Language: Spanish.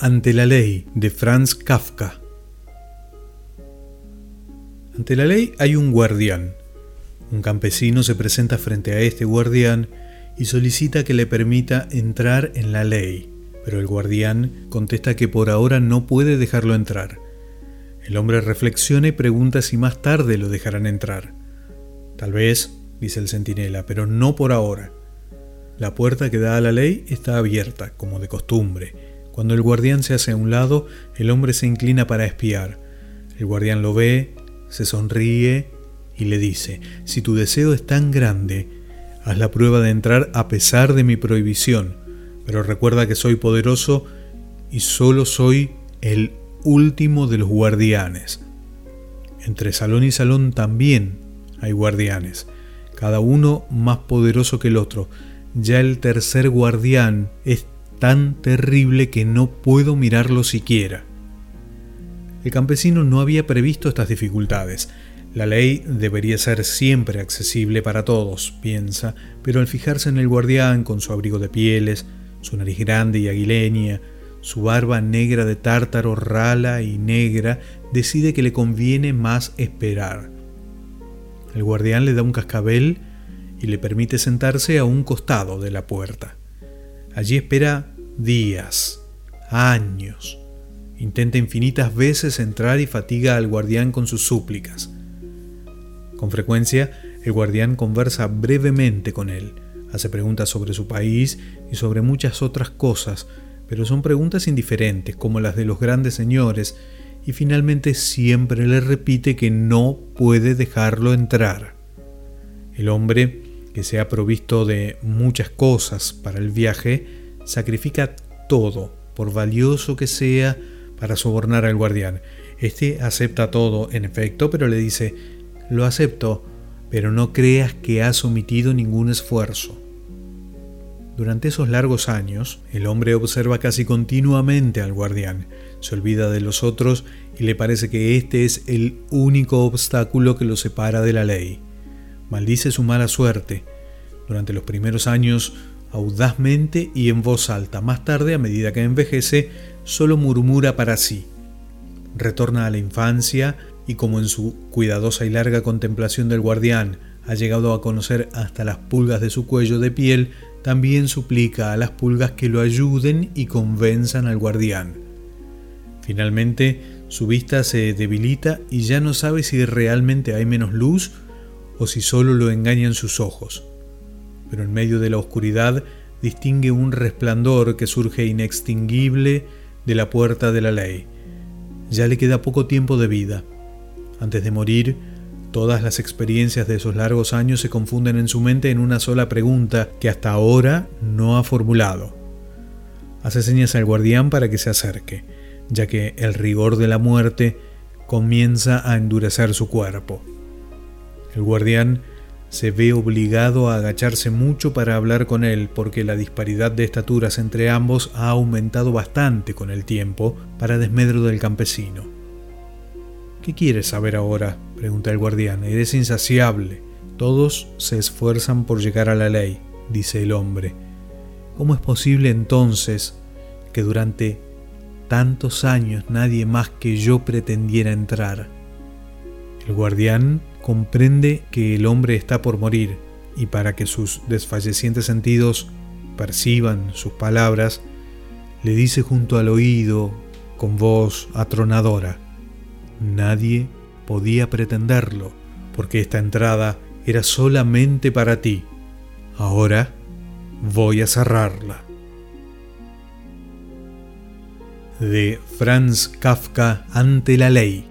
Ante la ley de Franz Kafka. Ante la ley hay un guardián. Un campesino se presenta frente a este guardián y solicita que le permita entrar en la ley, pero el guardián contesta que por ahora no puede dejarlo entrar. El hombre reflexiona y pregunta si más tarde lo dejarán entrar. Tal vez, dice el centinela, pero no por ahora. La puerta que da a la ley está abierta, como de costumbre, cuando el guardián se hace a un lado, el hombre se inclina para espiar. El guardián lo ve, se sonríe y le dice, si tu deseo es tan grande, haz la prueba de entrar a pesar de mi prohibición, pero recuerda que soy poderoso y solo soy el último de los guardianes. Entre salón y salón también hay guardianes, cada uno más poderoso que el otro. Ya el tercer guardián es tan terrible que no puedo mirarlo siquiera. El campesino no había previsto estas dificultades. La ley debería ser siempre accesible para todos, piensa, pero al fijarse en el guardián con su abrigo de pieles, su nariz grande y aguileña, su barba negra de tártaro rala y negra, decide que le conviene más esperar. El guardián le da un cascabel y le permite sentarse a un costado de la puerta. Allí espera días, años. Intenta infinitas veces entrar y fatiga al guardián con sus súplicas. Con frecuencia, el guardián conversa brevemente con él, hace preguntas sobre su país y sobre muchas otras cosas, pero son preguntas indiferentes como las de los grandes señores, y finalmente siempre le repite que no puede dejarlo entrar. El hombre que se ha provisto de muchas cosas para el viaje, sacrifica todo, por valioso que sea, para sobornar al guardián. Este acepta todo, en efecto, pero le dice, lo acepto, pero no creas que has omitido ningún esfuerzo. Durante esos largos años, el hombre observa casi continuamente al guardián, se olvida de los otros y le parece que este es el único obstáculo que lo separa de la ley maldice su mala suerte. Durante los primeros años, audazmente y en voz alta. Más tarde, a medida que envejece, solo murmura para sí. Retorna a la infancia y como en su cuidadosa y larga contemplación del guardián ha llegado a conocer hasta las pulgas de su cuello de piel, también suplica a las pulgas que lo ayuden y convenzan al guardián. Finalmente, su vista se debilita y ya no sabe si realmente hay menos luz o si solo lo engañan sus ojos. Pero en medio de la oscuridad distingue un resplandor que surge inextinguible de la puerta de la ley. Ya le queda poco tiempo de vida. Antes de morir, todas las experiencias de esos largos años se confunden en su mente en una sola pregunta que hasta ahora no ha formulado. Hace señas al guardián para que se acerque, ya que el rigor de la muerte comienza a endurecer su cuerpo. El guardián se ve obligado a agacharse mucho para hablar con él porque la disparidad de estaturas entre ambos ha aumentado bastante con el tiempo para desmedro del campesino. ¿Qué quieres saber ahora? pregunta el guardián. Eres insaciable. Todos se esfuerzan por llegar a la ley, dice el hombre. ¿Cómo es posible entonces que durante tantos años nadie más que yo pretendiera entrar? El guardián comprende que el hombre está por morir y para que sus desfallecientes sentidos perciban sus palabras, le dice junto al oído, con voz atronadora, nadie podía pretenderlo, porque esta entrada era solamente para ti. Ahora voy a cerrarla. De Franz Kafka ante la ley.